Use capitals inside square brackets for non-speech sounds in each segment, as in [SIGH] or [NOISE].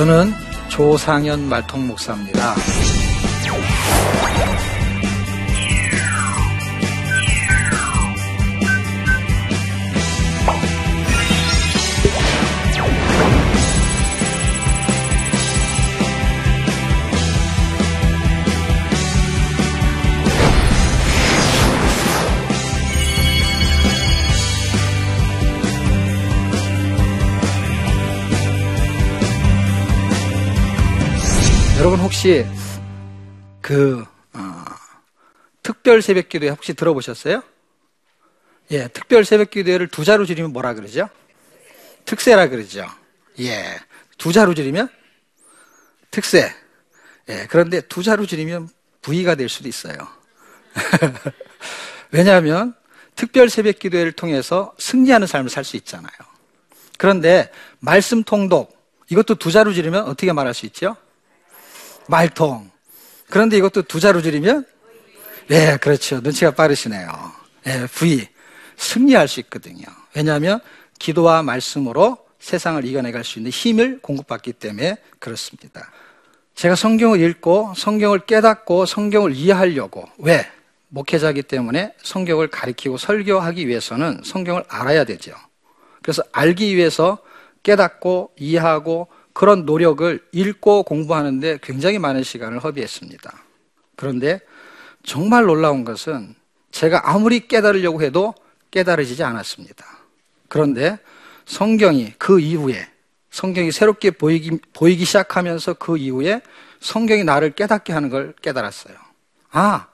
저는 조상현 말통 목사입니다. 여러분 혹시 그 어, 특별 새벽 기도회 혹시 들어보셨어요? 예, 특별 새벽 기도회를 두 자로 줄이면 뭐라 그러죠? 특세라 그러죠. 예, 두 자로 줄이면 특세. 예, 그런데 두 자로 줄이면 부의가 될 수도 있어요. [LAUGHS] 왜냐하면 특별 새벽 기도회를 통해서 승리하는 삶을 살 수 있잖아요. 그런데 말씀 통독 이것도 두 자로 줄이면 어떻게 말할 수 있죠? 말통. 그런데 이것도 두 자로 줄이면? 네, 그렇죠. 눈치가 빠르시네요. 네, V. 승리할 수 있거든요. 왜냐하면 기도와 말씀으로 세상을 이겨내갈 수 있는 힘을 공급받기 때문에 그렇습니다. 제가 성경을 읽고 성경을 깨닫고 성경을 이해하려고 왜? 목회자이기 때문에 성경을 가리키고 설교하기 위해서는 성경을 알아야 되죠. 그래서 알기 위해서 깨닫고 이해하고 그런 노력을 읽고 공부하는데 굉장히 많은 시간을 허비했습니다. 그런데 정말 놀라운 것은 제가 아무리 깨달으려고 해도 깨달아지지 않았습니다. 그런데 성경이 그 이후에 성경이 새롭게 보이기, 보이기 시작하면서 그 이후에 성경이 나를 깨닫게 하는 걸 깨달았어요. 아,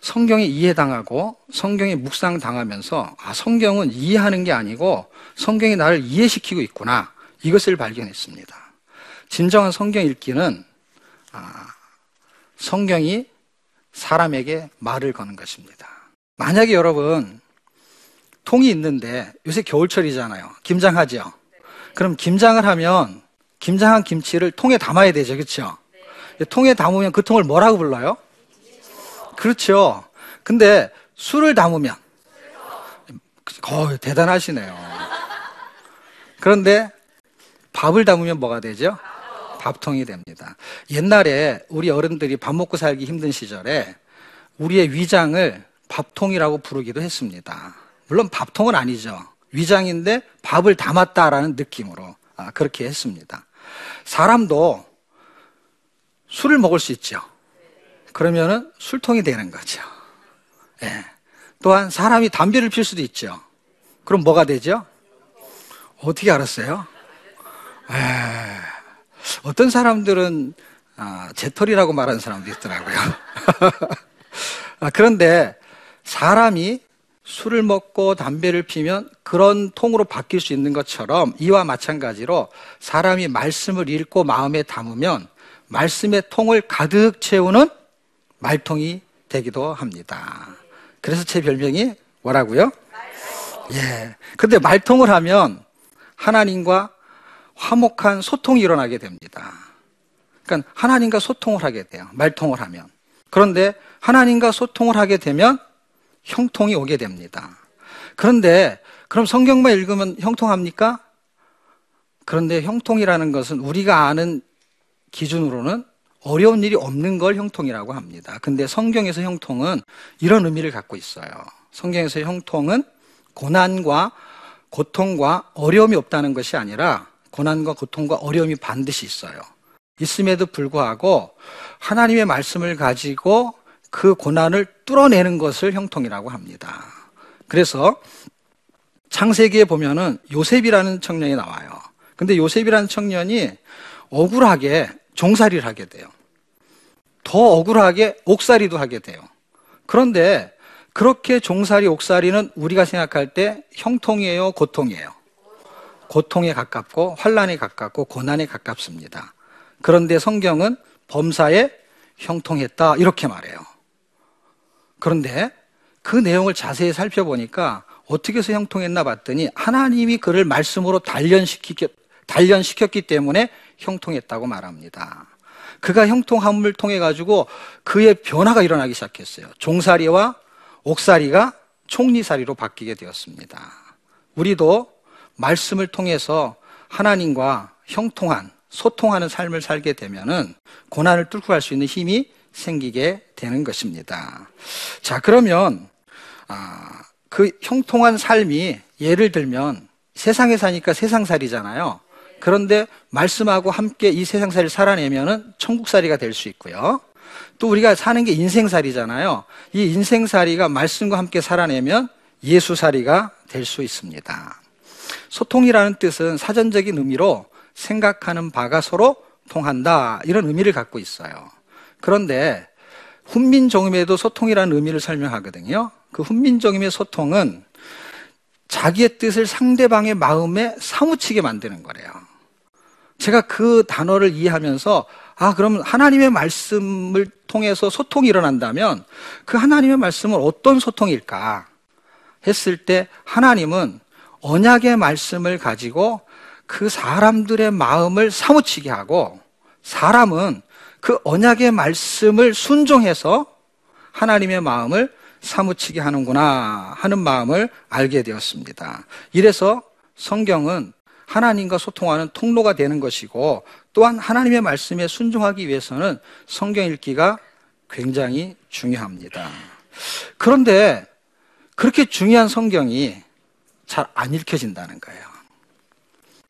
성경이 이해당하고 성경이 묵상당하면서 아, 성경은 이해하는 게 아니고 성경이 나를 이해시키고 있구나. 이것을 발견했습니다. 진정한 성경 읽기는 아, 성경이 사람에게 말을 거는 것입니다. 만약에 여러분 통이 있는데 요새 겨울철이잖아요. 김장하죠. 그럼 김장을 하면 김장한 김치를 통에 담아야 되죠. 그렇죠? 통에 담으면 그 통을 뭐라고 불러요? 그렇죠. 근데 술을 담으면 어, 대단하시네요. 그런데 밥을 담으면 뭐가 되죠? 밥통이 됩니다. 옛날에 우리 어른들이 밥 먹고 살기 힘든 시절에 우리의 위장을 밥통이라고 부르기도 했습니다. 물론 밥통은 아니죠. 위장인데 밥을 담았다라는 느낌으로 아, 그렇게 했습니다. 사람도 술을 먹을 수 있죠. 그러면은 술통이 되는 거죠. 예. 또한 사람이 담배를 필 수도 있죠. 그럼 뭐가 되죠? 어떻게 알았어요? 에... 어떤 사람들은 아, 재털이라고 말하는 사람도 있더라고요. [LAUGHS] 아, 그런데 사람이 술을 먹고 담배를 피면 그런 통으로 바뀔 수 있는 것처럼 이와 마찬가지로 사람이 말씀을 읽고 마음에 담으면 말씀의 통을 가득 채우는 말통이 되기도 합니다. 그래서 제 별명이 뭐라고요? 예. 근데 말통을 하면 하나님과 화목한 소통이 일어나게 됩니다. 그러니까 하나님과 소통을 하게 돼요. 말통을 하면. 그런데 하나님과 소통을 하게 되면 형통이 오게 됩니다. 그런데 그럼 성경만 읽으면 형통합니까? 그런데 형통이라는 것은 우리가 아는 기준으로는 어려운 일이 없는 걸 형통이라고 합니다. 근데 성경에서 형통은 이런 의미를 갖고 있어요. 성경에서 형통은 고난과 고통과 어려움이 없다는 것이 아니라 고난과 고통과 어려움이 반드시 있어요. 있음에도 불구하고 하나님의 말씀을 가지고 그 고난을 뚫어내는 것을 형통이라고 합니다. 그래서 창세기에 보면은 요셉이라는 청년이 나와요. 근데 요셉이라는 청년이 억울하게 종살이를 하게 돼요. 더 억울하게 옥살이도 하게 돼요. 그런데 그렇게 종살이, 옥살이는 우리가 생각할 때 형통이에요, 고통이에요? 고통에 가깝고 환란에 가깝고 고난에 가깝습니다. 그런데 성경은 범사에 형통했다 이렇게 말해요. 그런데 그 내용을 자세히 살펴보니까 어떻게 해서 형통했나 봤더니 하나님이 그를 말씀으로 단련시키, 단련시켰기 때문에 형통했다고 말합니다. 그가 형통함을 통해 가지고 그의 변화가 일어나기 시작했어요. 종살이와 옥살이가 총리살이로 바뀌게 되었습니다. 우리도 말씀을 통해서 하나님과 형통한, 소통하는 삶을 살게 되면은 고난을 뚫고 갈 수 있는 힘이 생기게 되는 것입니다. 자, 그러면, 아, 그 형통한 삶이 예를 들면 세상에 사니까 세상살이잖아요. 그런데 말씀하고 함께 이 세상살이를 살아내면은 천국살이가 될 수 있고요. 또 우리가 사는 게 인생살이잖아요. 이 인생살이가 말씀과 함께 살아내면 예수살이가 될 수 있습니다. 소통이라는 뜻은 사전적인 의미로 생각하는 바가 서로 통한다. 이런 의미를 갖고 있어요. 그런데 훈민정음에도 소통이라는 의미를 설명하거든요. 그 훈민정음의 소통은 자기의 뜻을 상대방의 마음에 사무치게 만드는 거래요. 제가 그 단어를 이해하면서 아, 그럼 하나님의 말씀을 통해서 소통이 일어난다면 그 하나님의 말씀은 어떤 소통일까 했을 때 하나님은 언약의 말씀을 가지고 그 사람들의 마음을 사무치게 하고 사람은 그 언약의 말씀을 순종해서 하나님의 마음을 사무치게 하는구나 하는 마음을 알게 되었습니다. 이래서 성경은 하나님과 소통하는 통로가 되는 것이고 또한 하나님의 말씀에 순종하기 위해서는 성경 읽기가 굉장히 중요합니다. 그런데 그렇게 중요한 성경이 잘 안 읽혀진다는 거예요.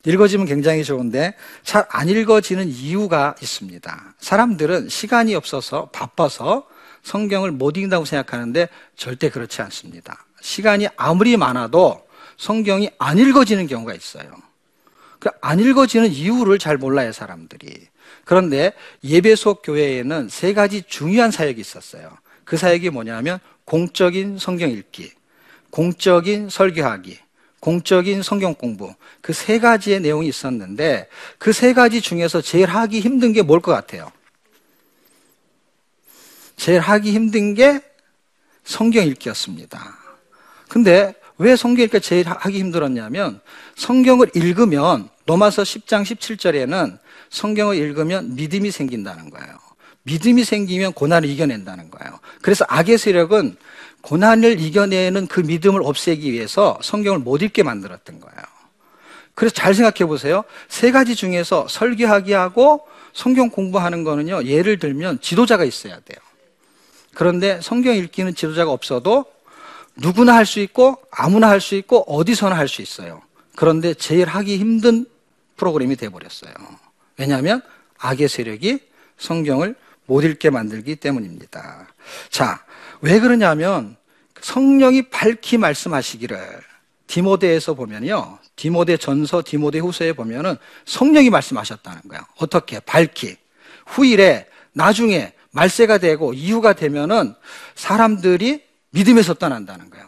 읽어지면 굉장히 좋은데 잘 안 읽어지는 이유가 있습니다. 사람들은 시간이 없어서 바빠서 성경을 못 읽는다고 생각하는데 절대 그렇지 않습니다. 시간이 아무리 많아도 성경이 안 읽어지는 경우가 있어요. 그 안 읽어지는 이유를 잘 몰라요, 사람들이. 그런데 예배소 교회에는 세 가지 중요한 사역이 있었어요. 그 사역이 뭐냐면 공적인 성경 읽기, 공적인 설교하기, 공적인 성경 공부. 그 세 가지의 내용이 있었는데 그 세 가지 중에서 제일 하기 힘든 게 뭘 것 같아요? 제일 하기 힘든 게 성경 읽기였습니다. 근데 왜 성경 읽기가 제일 하기 힘들었냐면 성경을 읽으면 로마서 10장 17절에는 성경을 읽으면 믿음이 생긴다는 거예요. 믿음이 생기면 고난을 이겨낸다는 거예요. 그래서 악의 세력은 고난을 이겨내는 그 믿음을 없애기 위해서 성경을 못 읽게 만들었던 거예요. 그래서 잘 생각해 보세요. 세 가지 중에서 설교하기 하고 성경 공부하는 거는요, 예를 들면 지도자가 있어야 돼요. 그런데 성경 읽기는 지도자가 없어도 누구나 할 수 있고 아무나 할 수 있고 어디서나 할 수 있어요. 그런데 제일 하기 힘든 프로그램이 돼 버렸어요. 왜냐하면 악의 세력이 성경을 못 읽게 만들기 때문입니다. 자, 왜 그러냐면 성령이 밝히 말씀하시기를 디모데에서 보면요. 디모데 전서, 디모데 후서에 보면은 성령이 말씀하셨다는 거예요. 어떻게? 밝히. 후일에 나중에 말세가 되고 이후가 되면은 사람들이 믿음에서 떠난다는 거예요.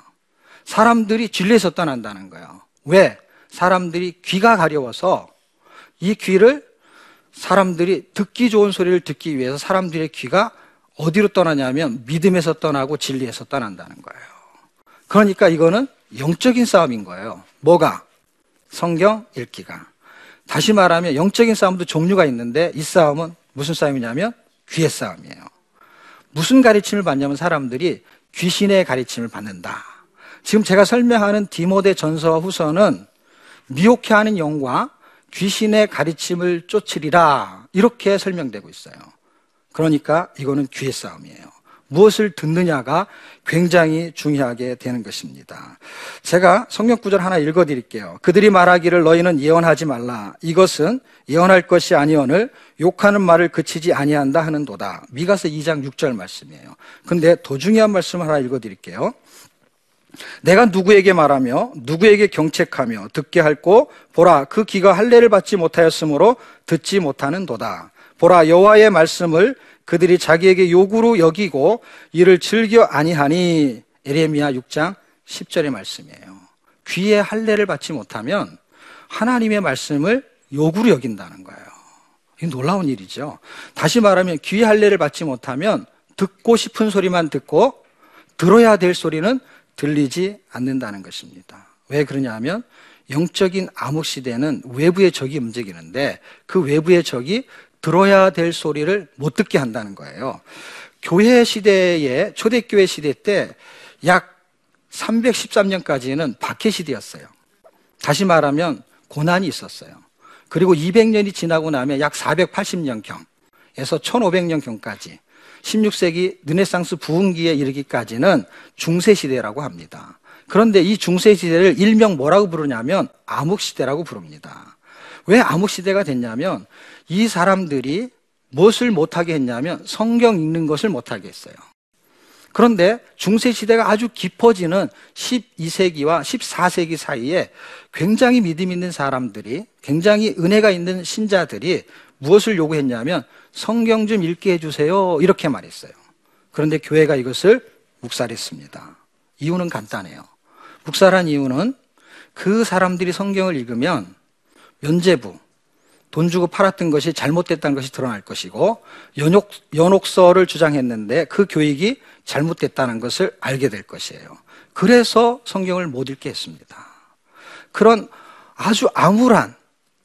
사람들이 진리에서 떠난다는 거예요. 왜? 사람들이 귀가 가려워서 이 귀를 사람들이 듣기 좋은 소리를 듣기 위해서 사람들의 귀가 어디로 떠나냐면 믿음에서 떠나고 진리에서 떠난다는 거예요. 그러니까 이거는 영적인 싸움인 거예요. 뭐가? 성경 읽기가. 다시 말하면 영적인 싸움도 종류가 있는데 이 싸움은 무슨 싸움이냐면 귀의 싸움이에요. 무슨 가르침을 받냐면 사람들이 귀신의 가르침을 받는다. 지금 제가 설명하는 디모데 전서와 후서는 미혹해 하는 영과 귀신의 가르침을 쫓으리라 이렇게 설명되고 있어요. 그러니까 이거는 귀의 싸움이에요. 무엇을 듣느냐가 굉장히 중요하게 되는 것입니다. 제가 성경 구절 하나 읽어 드릴게요. 그들이 말하기를 너희는 예언하지 말라. 이것은 예언할 것이 아니언을 욕하는 말을 그치지 아니한다 하는도다. 미가서 2장 6절 말씀이에요. 근데 더 중요한 말씀 하나 읽어 드릴게요. 내가 누구에게 말하며 누구에게 경책하며 듣게 할고 보라 그 귀가 할례를 받지 못하였으므로 듣지 못하는도다. 보라 여호와의 말씀을 그들이 자기에게 요구로 여기고 이를 즐겨 아니하니 에레미야 6장 10절의 말씀이에요. 귀에 할례를 받지 못하면 하나님의 말씀을 요구로 여긴다는 거예요. 이 놀라운 일이죠. 다시 말하면 귀 할례를 받지 못하면 듣고 싶은 소리만 듣고 들어야 될 소리는 들리지 않는다는 것입니다. 왜 그러냐 하면 영적인 암흑 시대는 외부의 적이 움직이는데 그 외부의 적이 들어야 될 소리를 못 듣게 한다는 거예요. 교회 시대에 초대교회 시대 때 약 313년까지는 박해 시대였어요. 다시 말하면 고난이 있었어요. 그리고 200년이 지나고 나면 약 480년경에서 1500년경까지 16세기 르네상스 부흥기에 이르기까지는 중세시대라고 합니다. 그런데 이 중세시대를 일명 뭐라고 부르냐면 암흑시대라고 부릅니다. 왜 암흑시대가 됐냐면 이 사람들이 무엇을 못하게 했냐면 성경 읽는 것을 못하게 했어요. 그런데 중세시대가 아주 깊어지는 12세기와 14세기 사이에 굉장히 믿음 있는 사람들이, 굉장히 은혜가 있는 신자들이 무엇을 요구했냐면 성경 좀 읽게 해주세요. 이렇게 말했어요. 그런데 교회가 이것을 묵살했습니다. 이유는 간단해요. 묵살한 이유는 그 사람들이 성경을 읽으면 면제부, 돈 주고 팔았던 것이 잘못됐다는 것이 드러날 것이고 연옥, 연옥서를 주장했는데 그 교육이 잘못됐다는 것을 알게 될 것이에요. 그래서 성경을 못 읽게 했습니다. 그런 아주 암울한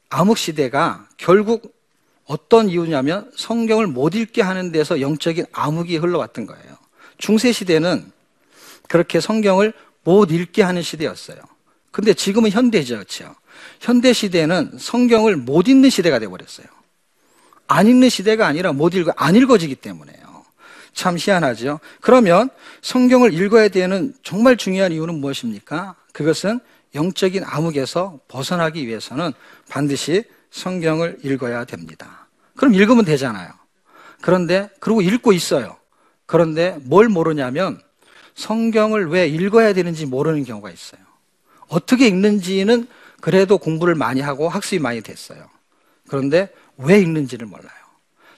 암흑 시대가 결국 어떤 이유냐면 성경을 못 읽게 하는 데서 영적인 암흑이 흘러왔던 거예요. 중세 시대는 그렇게 성경을 못 읽게 하는 시대였어요. 근데 지금은 현대죠, 그렇죠? 현대 시대는 성경을 못 읽는 시대가 되어버렸어요. 안 읽는 시대가 아니라 못 읽어, 안 읽어지기 때문에요. 참 희한하죠. 그러면 성경을 읽어야 되는 정말 중요한 이유는 무엇입니까? 그것은 영적인 암흑에서 벗어나기 위해서는 반드시 성경을 읽어야 됩니다. 그럼 읽으면 되잖아요. 그런데, 그리고 읽고 있어요. 그런데 뭘 모르냐면 성경을 왜 읽어야 되는지 모르는 경우가 있어요. 어떻게 읽는지는 그래도 공부를 많이 하고 학습이 많이 됐어요. 그런데 왜 읽는지를 몰라요.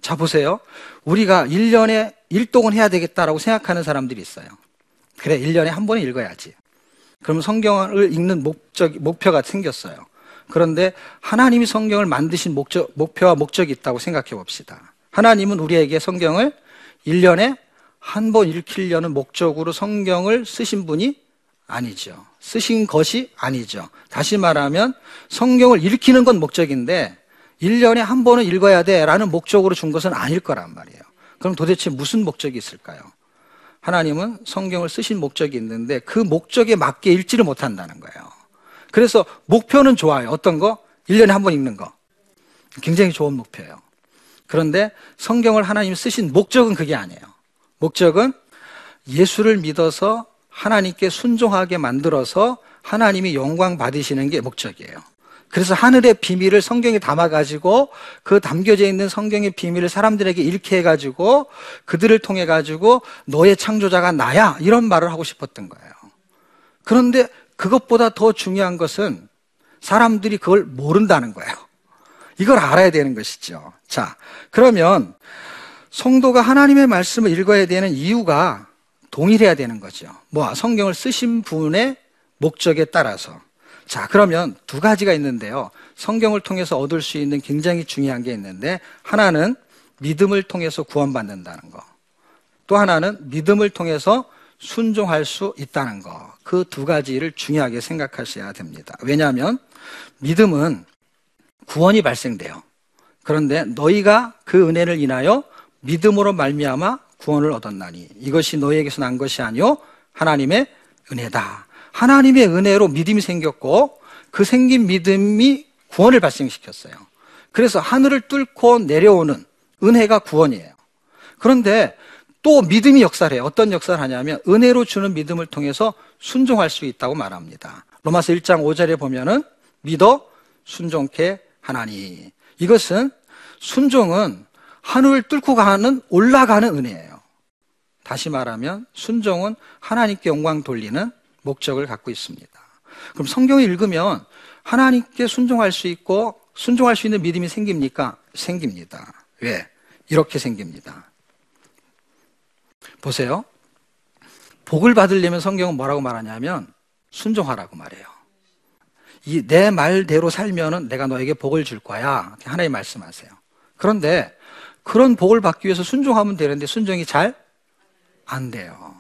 자, 보세요. 우리가 1년에 1독은 해야 되겠다라고 생각하는 사람들이 있어요. 그래, 1년에 한 번은 읽어야지. 그럼 성경을 읽는 목적, 목표가 생겼어요. 그런데 하나님이 성경을 만드신 목적, 목표와 목적이 있다고 생각해 봅시다. 하나님은 우리에게 성경을 1년에 한 번 읽히려는 목적으로 성경을 쓰신 분이 아니죠. 쓰신 것이 아니죠. 다시 말하면 성경을 읽히는 건 목적인데 1년에 한 번은 읽어야 돼 라는 목적으로 준 것은 아닐 거란 말이에요. 그럼 도대체 무슨 목적이 있을까요? 하나님은 성경을 쓰신 목적이 있는데 그 목적에 맞게 읽지를 못한다는 거예요. 그래서 목표는 좋아요. 어떤 거? 1년에 한 번 읽는 거. 굉장히 좋은 목표예요. 그런데 성경을 하나님 쓰신 목적은 그게 아니에요. 목적은 예수를 믿어서 하나님께 순종하게 만들어서 하나님이 영광 받으시는 게 목적이에요. 그래서 하늘의 비밀을 성경에 담아가지고 그 담겨져 있는 성경의 비밀을 사람들에게 읽게 해가지고 그들을 통해가지고 너의 창조자가 나야 이런 말을 하고 싶었던 거예요. 그런데 그것보다 더 중요한 것은 사람들이 그걸 모른다는 거예요. 이걸 알아야 되는 것이죠. 자, 그러면 성도가 하나님의 말씀을 읽어야 되는 이유가 동일해야 되는 거죠. 뭐 성경을 쓰신 분의 목적에 따라서. 자, 그러면 두 가지가 있는데요. 성경을 통해서 얻을 수 있는 굉장히 중요한 게 있는데 하나는 믿음을 통해서 구원받는다는 거. 또 하나는 믿음을 통해서 순종할 수 있다는 거. 그 두 가지를 중요하게 생각하셔야 됩니다. 왜냐하면 믿음은 구원이 발생돼요. 그런데 너희가 그 은혜를 인하여 믿음으로 말미암아 구원을 얻었나니 이것이 너희에게서 난 것이 아니요 하나님의 은혜다. 하나님의 은혜로 믿음이 생겼고 그 생긴 믿음이 구원을 발생시켰어요. 그래서 하늘을 뚫고 내려오는 은혜가 구원이에요. 그런데 또 믿음이 역사를 해요. 어떤 역사를 하냐면 은혜로 주는 믿음을 통해서 순종할 수 있다고 말합니다. 로마서 1장 5절에 보면은 믿어 순종케 하나니. 이것은 순종은 하늘을 뚫고 가는 올라가는 은혜예요. 다시 말하면 순종은 하나님께 영광 돌리는 목적을 갖고 있습니다. 그럼 성경을 읽으면 하나님께 순종할 수 있고 순종할 수 있는 믿음이 생깁니까? 생깁니다. 왜? 이렇게 생깁니다. 보세요. 복을 받으려면 성경은 뭐라고 말하냐면 순종하라고 말해요. 이 내 말대로 살면은 내가 너에게 복을 줄 거야. 하나님 말씀하세요. 그런데 그런 복을 받기 위해서 순종하면 되는데 순종이 잘 안 돼요.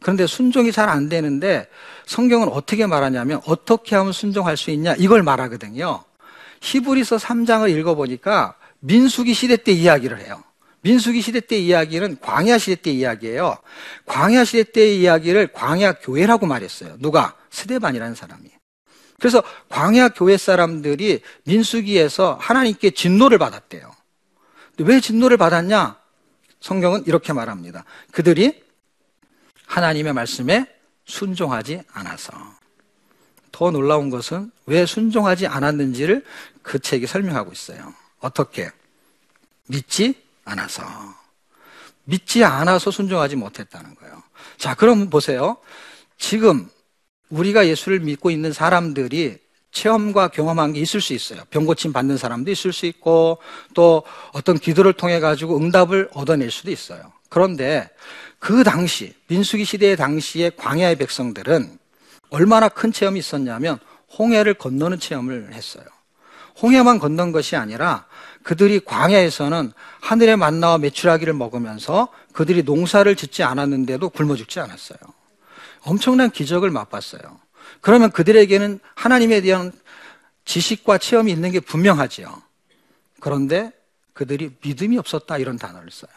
그런데 순종이 잘 안 되는데 성경은 어떻게 말하냐면 어떻게 하면 순종할 수 있냐 이걸 말하거든요. 히브리서 3장을 읽어보니까 민수기 시대 때 이야기를 해요. 민수기 시대 때 이야기는 광야 시대 때 이야기예요. 광야 시대 때 이야기를 광야 교회라고 말했어요. 누가? 스데반이라는 사람이. 그래서 광야 교회 사람들이 민수기에서 하나님께 진노를 받았대요. 왜 진노를 받았냐? 성경은 이렇게 말합니다. 그들이 하나님의 말씀에 순종하지 않아서. 더 놀라운 것은 왜 순종하지 않았는지를 그 책이 설명하고 있어요. 어떻게? 믿지 않아서. 믿지 않아서 순종하지 못했다는 거예요. 자, 그럼 보세요. 지금 우리가 예수를 믿고 있는 사람들이 체험과 경험한 게 있을 수 있어요. 병 고침 받는 사람도 있을 수 있고 또 어떤 기도를 통해 가지고 응답을 얻어낼 수도 있어요. 그런데 그 당시 민수기 시대의 당시에 광야의 백성들은 얼마나 큰 체험이 있었냐면 홍해를 건너는 체험을 했어요. 홍해만 건넌 것이 아니라 그들이 광야에서는 하늘의 만나와 메추라기를 먹으면서 그들이 농사를 짓지 않았는데도 굶어 죽지 않았어요. 엄청난 기적을 맛봤어요. 그러면 그들에게는 하나님에 대한 지식과 체험이 있는 게 분명하지요. 그런데 그들이 믿음이 없었다 이런 단어를 써요.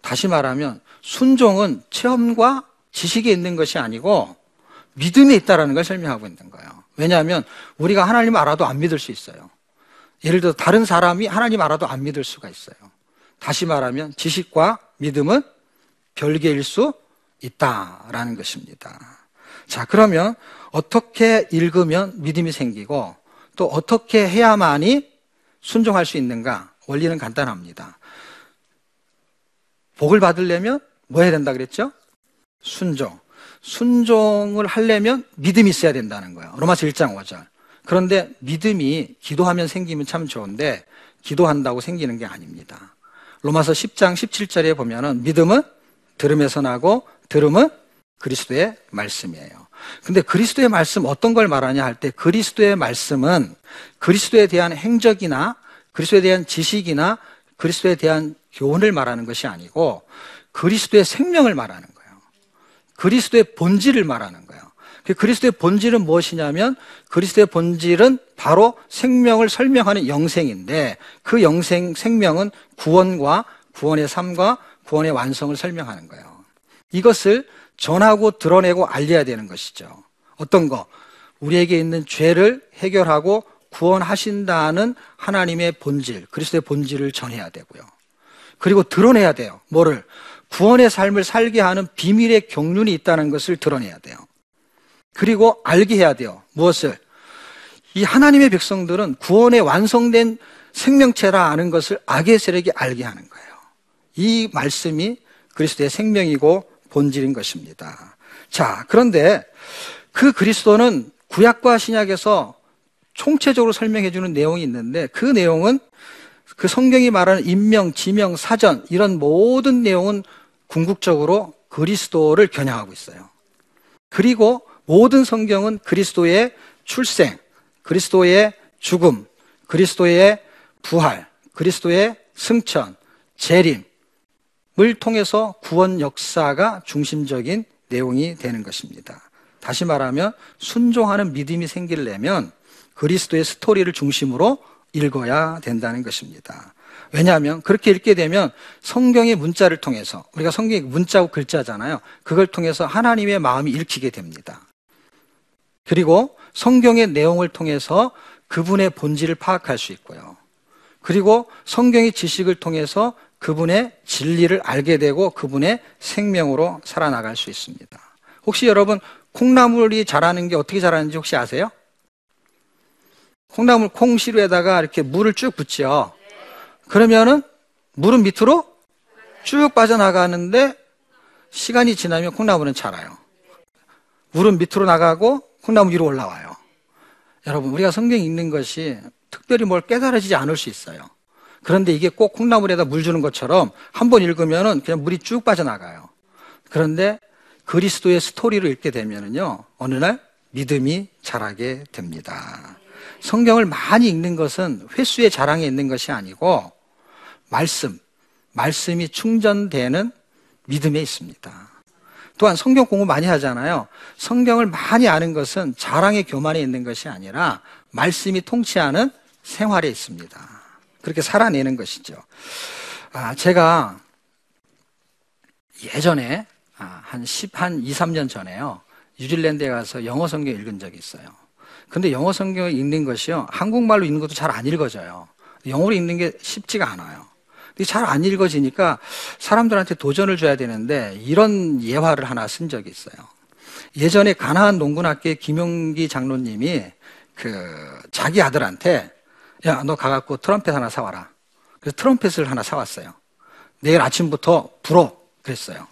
다시 말하면 순종은 체험과 지식에 있는 것이 아니고 믿음에 있다라는 걸 설명하고 있는 거예요. 왜냐하면 우리가 하나님 알아도 안 믿을 수 있어요. 예를 들어 다른 사람이 하나님 알아도 안 믿을 수가 있어요. 다시 말하면 지식과 믿음은 별개일 수 있다라는 것입니다. 자, 그러면 어떻게 읽으면 믿음이 생기고 또 어떻게 해야만이 순종할 수 있는가? 원리는 간단합니다. 복을 받으려면 뭐 해야 된다 그랬죠? 순종. 순종을 하려면 믿음이 있어야 된다는 거예요. 로마서 1장 5절. 그런데 믿음이 기도하면 생기면 참 좋은데 기도한다고 생기는 게 아닙니다. 로마서 10장 17절에 보면은 믿음은 들음에서 나고 들음은 그리스도의 말씀이에요. 근데 그리스도의 말씀 어떤 걸 말하냐 할 때 그리스도의 말씀은 그리스도에 대한 행적이나 그리스도에 대한 지식이나 그리스도에 대한 교훈을 말하는 것이 아니고 그리스도의 생명을 말하는 거예요. 그리스도의 본질을 말하는 거예요. 그 그리스도의 본질은 무엇이냐면 그리스도의 본질은 바로 생명을 설명하는 영생인데 그 영생 생명은 구원과 구원의 삶과 구원의 완성을 설명하는 거예요. 이것을 전하고 드러내고 알려야 되는 것이죠. 어떤 거? 우리에게 있는 죄를 해결하고 구원하신다는 하나님의 본질, 그리스도의 본질을 전해야 되고요. 그리고 드러내야 돼요. 뭐를? 구원의 삶을 살게 하는 비밀의 경륜이 있다는 것을 드러내야 돼요. 그리고 알게 해야 돼요. 무엇을? 이 하나님의 백성들은 구원의 완성된 생명체라 아는 것을 악의 세력이 알게 하는 거예요. 이 말씀이 그리스도의 생명이고 본질인 것입니다. 자, 그런데 그 그리스도는 구약과 신약에서 총체적으로 설명해 주는 내용이 있는데 그 내용은 그 성경이 말하는 인명, 지명, 사전 이런 모든 내용은 궁극적으로 그리스도를 겨냥하고 있어요. 그리고 모든 성경은 그리스도의 출생, 그리스도의 죽음, 그리스도의 부활, 그리스도의 승천, 재림, 을 통해서 구원 역사가 중심적인 내용이 되는 것입니다. 다시 말하면 순종하는 믿음이 생기려면 그리스도의 스토리를 중심으로 읽어야 된다는 것입니다. 왜냐하면 그렇게 읽게 되면 성경의 문자를 통해서 우리가 성경의 문자고 글자잖아요. 그걸 통해서 하나님의 마음이 읽히게 됩니다. 그리고 성경의 내용을 통해서 그분의 본질을 파악할 수 있고요. 그리고 성경의 지식을 통해서 그분의 진리를 알게 되고 그분의 생명으로 살아나갈 수 있습니다. 혹시 여러분 콩나물이 자라는 게 어떻게 자라는지 혹시 아세요? 콩나물 콩시루에다가 이렇게 물을 쭉 붓죠. 그러면은 물은 밑으로 쭉 빠져나가는데 시간이 지나면 콩나물은 자라요. 물은 밑으로 나가고 콩나물 위로 올라와요. 여러분, 우리가 성경 읽는 것이 특별히 뭘 깨달아지지 않을 수 있어요. 그런데 이게 꼭 콩나물에다 물 주는 것처럼 한 번 읽으면은 그냥 물이 쭉 빠져나가요. 그런데 그리스도의 스토리를 읽게 되면은요, 어느 날 믿음이 자라게 됩니다. 성경을 많이 읽는 것은 횟수의 자랑에 있는 것이 아니고 말씀, 말씀이 충전되는 믿음에 있습니다. 또한 성경 공부 많이 하잖아요. 성경을 많이 아는 것은 자랑의 교만에 있는 것이 아니라 말씀이 통치하는 생활에 있습니다. 그렇게 살아내는 것이죠. 아, 제가 예전에 아, 한 10, 한 2, 3년 전에요. 뉴질랜드에 가서 영어 성경 읽은 적이 있어요. 근데 영어 성경을 읽는 것이요. 한국말로 읽는 것도 잘 안 읽어져요. 영어로 읽는 게 쉽지가 않아요. 잘 안 읽어지니까 사람들한테 도전을 줘야 되는데 이런 예화를 하나 쓴 적이 있어요. 예전에 가나안 농군학교의 김용기 장로님이 그 자기 아들한테 야 너 가갖고 트럼펫 하나 사와라. 그래서 트럼펫을 하나 사왔어요. 내일 아침부터 불어 그랬어요.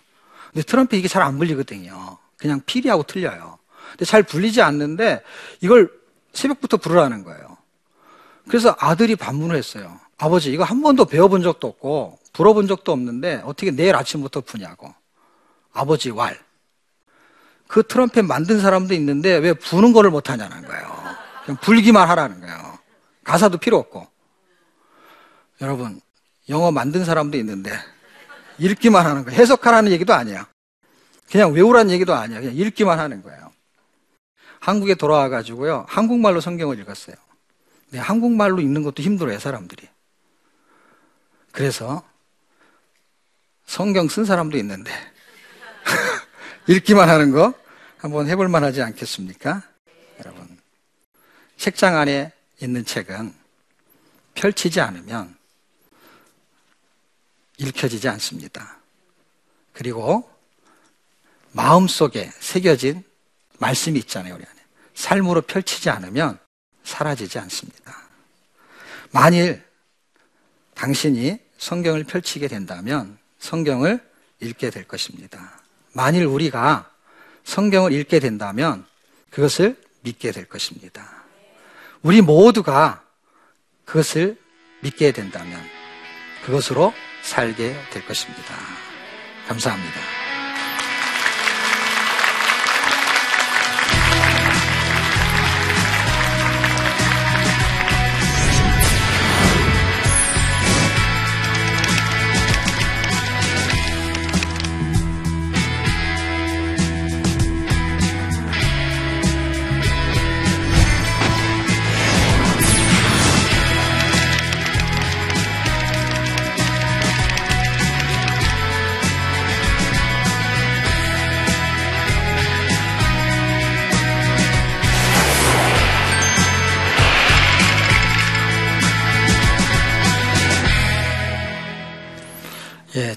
근데 트럼펫 이게 잘 안 불리거든요. 그냥 피리하고 틀려요. 근데 잘 불리지 않는데 이걸 새벽부터 부르라는 거예요. 그래서 아들이 반문을 했어요. 아버지, 이거 한 번도 배워본 적도 없고, 불어본 적도 없는데, 어떻게 내일 아침부터 부냐고. 아버지, 왈. 그 트럼펫 만든 사람도 있는데, 왜 부는 거를 못 하냐는 거예요. 그냥 불기만 하라는 거예요. 가사도 필요 없고. 여러분, 영어 만든 사람도 있는데, 읽기만 하는 거예요. 해석하라는 얘기도 아니야. 그냥 외우라는 얘기도 아니야. 그냥 읽기만 하는 거예요. 한국에 돌아와 가지고요. 한국말로 성경을 읽었어요. 근데 한국말로 읽는 것도 힘들어요, 사람들이. 그래서 성경 쓴 사람도 있는데, [LAUGHS] 읽기만 하는 거 한번 해볼 만하지 않겠습니까? 여러분. 책장 안에 있는 책은 펼치지 않으면 읽혀지지 않습니다. 그리고 마음 속에 새겨진 말씀이 있잖아요, 우리 안에. 삶으로 펼치지 않으면 사라지지 않습니다. 만일 당신이 성경을 펼치게 된다면 성경을 읽게 될 것입니다. 만일 우리가 성경을 읽게 된다면 그것을 믿게 될 것입니다. 우리 모두가 그것을 믿게 된다면 그것으로 살게 될 것입니다. 감사합니다.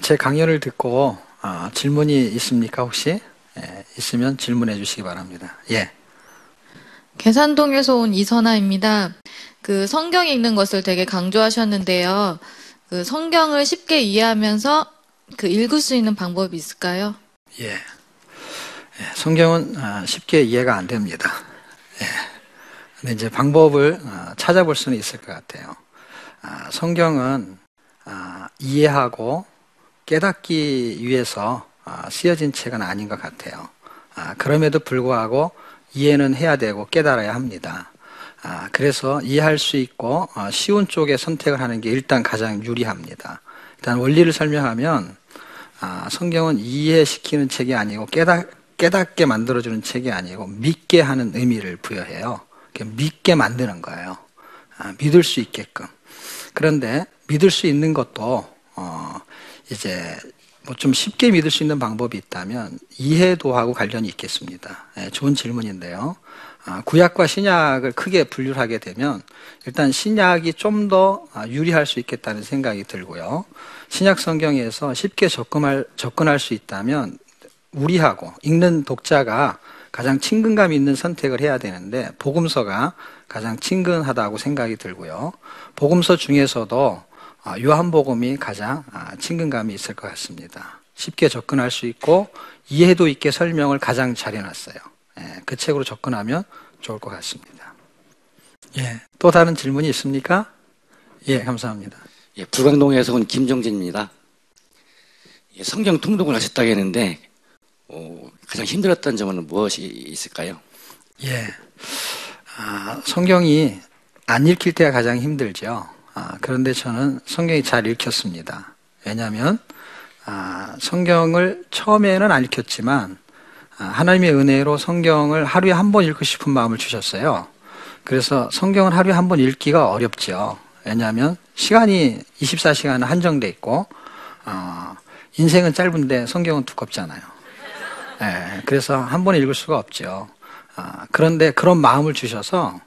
제 강연을 듣고 어, 질문이 있습니까 혹시? 예, 있으면 질문해 주시기 바랍니다. 예. 계산동에서 온 이선아입니다. 그 성경 읽는 것을 되게 강조하셨는데요. 그 성경을 쉽게 이해하면서 그 읽을 수 있는 방법이 있을까요? 예. 예 성경은 어, 쉽게 이해가 안 됩니다. 예. 근데 이제 방법을 어, 찾아볼 수는 있을 것 같아요. 아, 성경은 아, 이해하고 깨닫기 위해서 아, 쓰여진 책은 아닌 것 같아요. 아, 그럼에도 불구하고 이해는 해야 되고 깨달아야 합니다. 아, 그래서 이해할 수 있고 어, 쉬운 쪽에 선택을 하는 게 일단 가장 유리합니다. 일단 원리를 설명하면 성경은 이해시키는 책이 아니고 깨닫, 깨닫게 만들어주는 책이 아니고 믿게 하는 의미를 부여해요. 믿게 만드는 거예요. 믿을 수 있게끔. 그런데 믿을 수 있는 것도 어, 이제 뭐 좀 쉽게 믿을 수 있는 방법이 있다면 이해도하고 관련이 있겠습니다. 네, 좋은 질문인데요. 아, 구약과 신약을 크게 분류를 하게 되면 일단 신약이 좀 더 유리할 수 있겠다는 생각이 들고요. 신약 성경에서 쉽게 접근할, 접근할 수 있다면 우리하고 읽는 독자가 가장 친근감 있는 선택을 해야 되는데 복음서가 가장 친근하다고 생각이 들고요. 복음서 중에서도 아, 요한복음이 가장 아, 친근감이 있을 것 같습니다. 쉽게 접근할 수 있고 이해도 있게 설명을 가장 잘 해놨어요. 예, 그 책으로 접근하면 좋을 것 같습니다. 예, 또 다른 질문이 있습니까? 예, 감사합니다. 예, 불광동에서 온 김정진입니다. 예, 성경 통독을 하셨다고 했는데 어, 가장 힘들었던 점은 무엇이 있을까요? 예, 아, 성경이 안 읽힐 때가 가장 힘들죠. 아, 그런데 저는 성경이 잘 읽혔습니다. 왜냐하면 아, 성경을 처음에는 안 읽혔지만 아, 하나님의 은혜로 성경을 하루에 한 번 읽고 싶은 마음을 주셨어요. 그래서 성경을 하루에 한 번 읽기가 어렵죠. 왜냐하면 시간이 24시간 한정돼 있고 어, 인생은 짧은데 성경은 두껍잖아요. 네, 그래서 한번 읽을 수가 없죠. 아, 그런데 그런 마음을 주셔서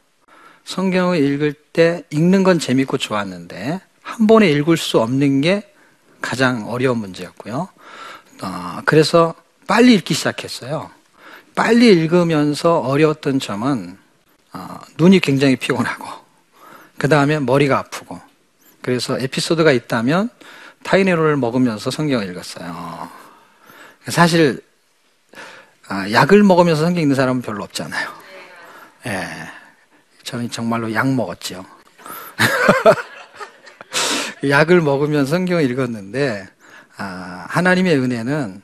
성경을 읽을 때 읽는 건 재밌고 좋았는데 한 번에 읽을 수 없는 게 가장 어려운 문제였고요. 어, 그래서 빨리 읽기 시작했어요. 빨리 읽으면서 어려웠던 점은 어, 눈이 굉장히 피곤하고 그 다음에 머리가 아프고 그래서 에피소드가 있다면 타이네롤을 먹으면서 성경을 읽었어요. 사실 아, 약을 먹으면서 성경 읽는 사람은 별로 없잖아요. 예, 저는 정말로 약 먹었죠. [LAUGHS] 약을 먹으면서 성경을 읽었는데 아, 하나님의 은혜는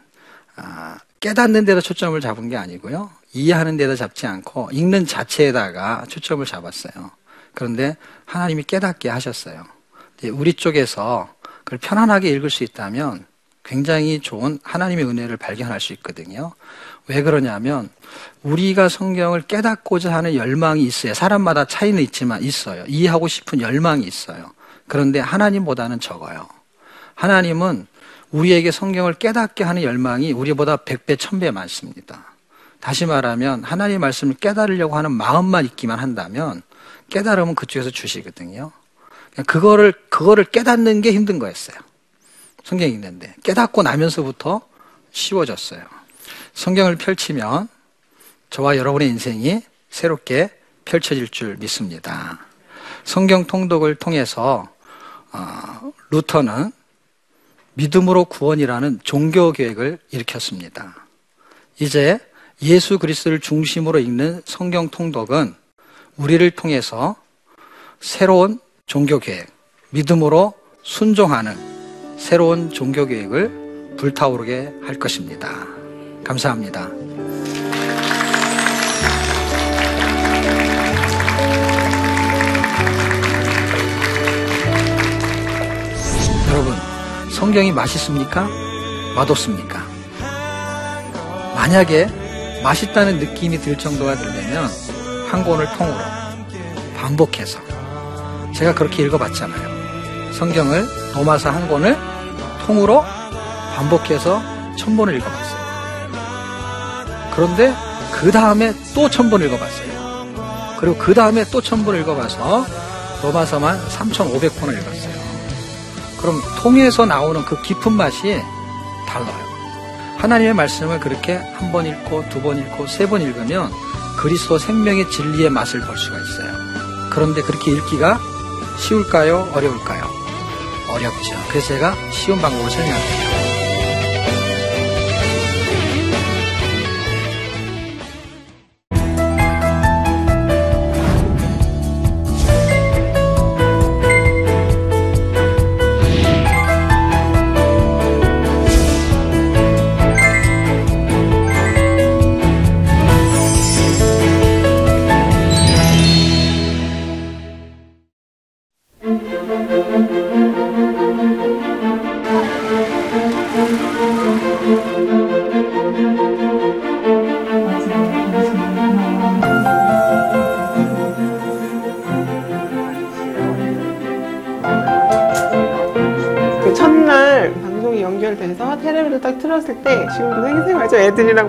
아, 깨닫는 데다 초점을 잡은 게 아니고요. 이해하는 데다 잡지 않고 읽는 자체에다가 초점을 잡았어요. 그런데 하나님이 깨닫게 하셨어요. 우리 쪽에서 그걸 편안하게 읽을 수 있다면 굉장히 좋은 하나님의 은혜를 발견할 수 있거든요. 왜 그러냐면 우리가 성경을 깨닫고자 하는 열망이 있어요. 사람마다 차이는 있지만 있어요. 이해하고 싶은 열망이 있어요. 그런데 하나님보다는 적어요. 하나님은 우리에게 성경을 깨닫게 하는 열망이 우리보다 100배, 1000배 많습니다. 다시 말하면 하나님 말씀을 깨달으려고 하는 마음만 있기만 한다면 깨달으면 그쪽에서 주시거든요. 그거를, 그거를 깨닫는 게 힘든 거였어요. 성경 읽는데. 깨닫고 나면서부터 쉬워졌어요. 성경을 펼치면 저와 여러분의 인생이 새롭게 펼쳐질 줄 믿습니다. 성경 통독을 통해서 어, 루터는 믿음으로 구원이라는 종교 계획을 일으켰습니다. 이제 예수 그리스도를 중심으로 읽는 성경 통독은 우리를 통해서 새로운 종교 계획, 믿음으로 순종하는 새로운 종교 계획을 불타오르게 할 것입니다. 감사합니다. 여러분, 성경이 맛있습니까? 맛없습니까? 만약에 맛있다는 느낌이 들 정도가 되려면 한 권을 통으로 반복해서 제가 그렇게 읽어봤잖아요. 성경을 도마사 한 권을 통으로 반복해서 천 번을 읽어봤어요. 그런데 그 다음에 또 천 번 읽어봤어요. 그리고 그 다음에 또 천 번 읽어봐서 로마서만 3,500번을 읽었어요. 그럼 통에서 나오는 그 깊은 맛이 달라요. 하나님의 말씀을 그렇게 한 번 읽고 두 번 읽고 세 번 읽으면 그리스도 생명의 진리의 맛을 볼 수가 있어요. 그런데 그렇게 읽기가 쉬울까요? 어려울까요? 어렵죠. 그래서 제가 쉬운 방법을 설명할게요.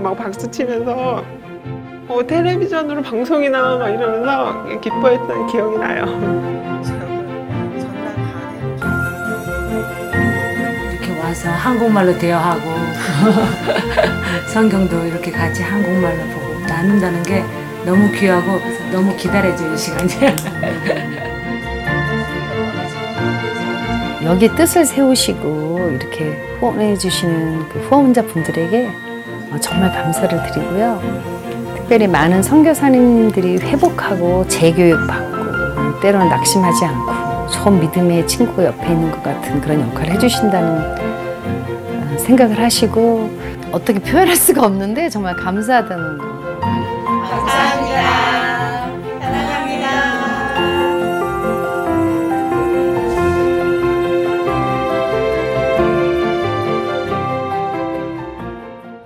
막 박수 치면서 어 텔레비전으로 방송이 나와 막 이러면서 기뻐했던 기억이 나요. 이렇게 와서 한국말로 대화하고 [LAUGHS] 성경도 이렇게 같이 한국말로 보고 나눈다는 게 너무 귀하고 너무 기다려져요 이 시간이. 여기 뜻을 세우시고 이렇게 후원해 주시는 그 후원자 분들에게 어, 정말 감사를 드리고요. 특별히 많은 선교사님들이 회복하고 재교육받고 때로는 낙심하지 않고 좋은 믿음의 친구 옆에 있는 것 같은 그런 역할을 해주신다는 어, 생각을 하시고 어떻게 표현할 수가 없는데 정말 감사하다는 거. 감사합니다.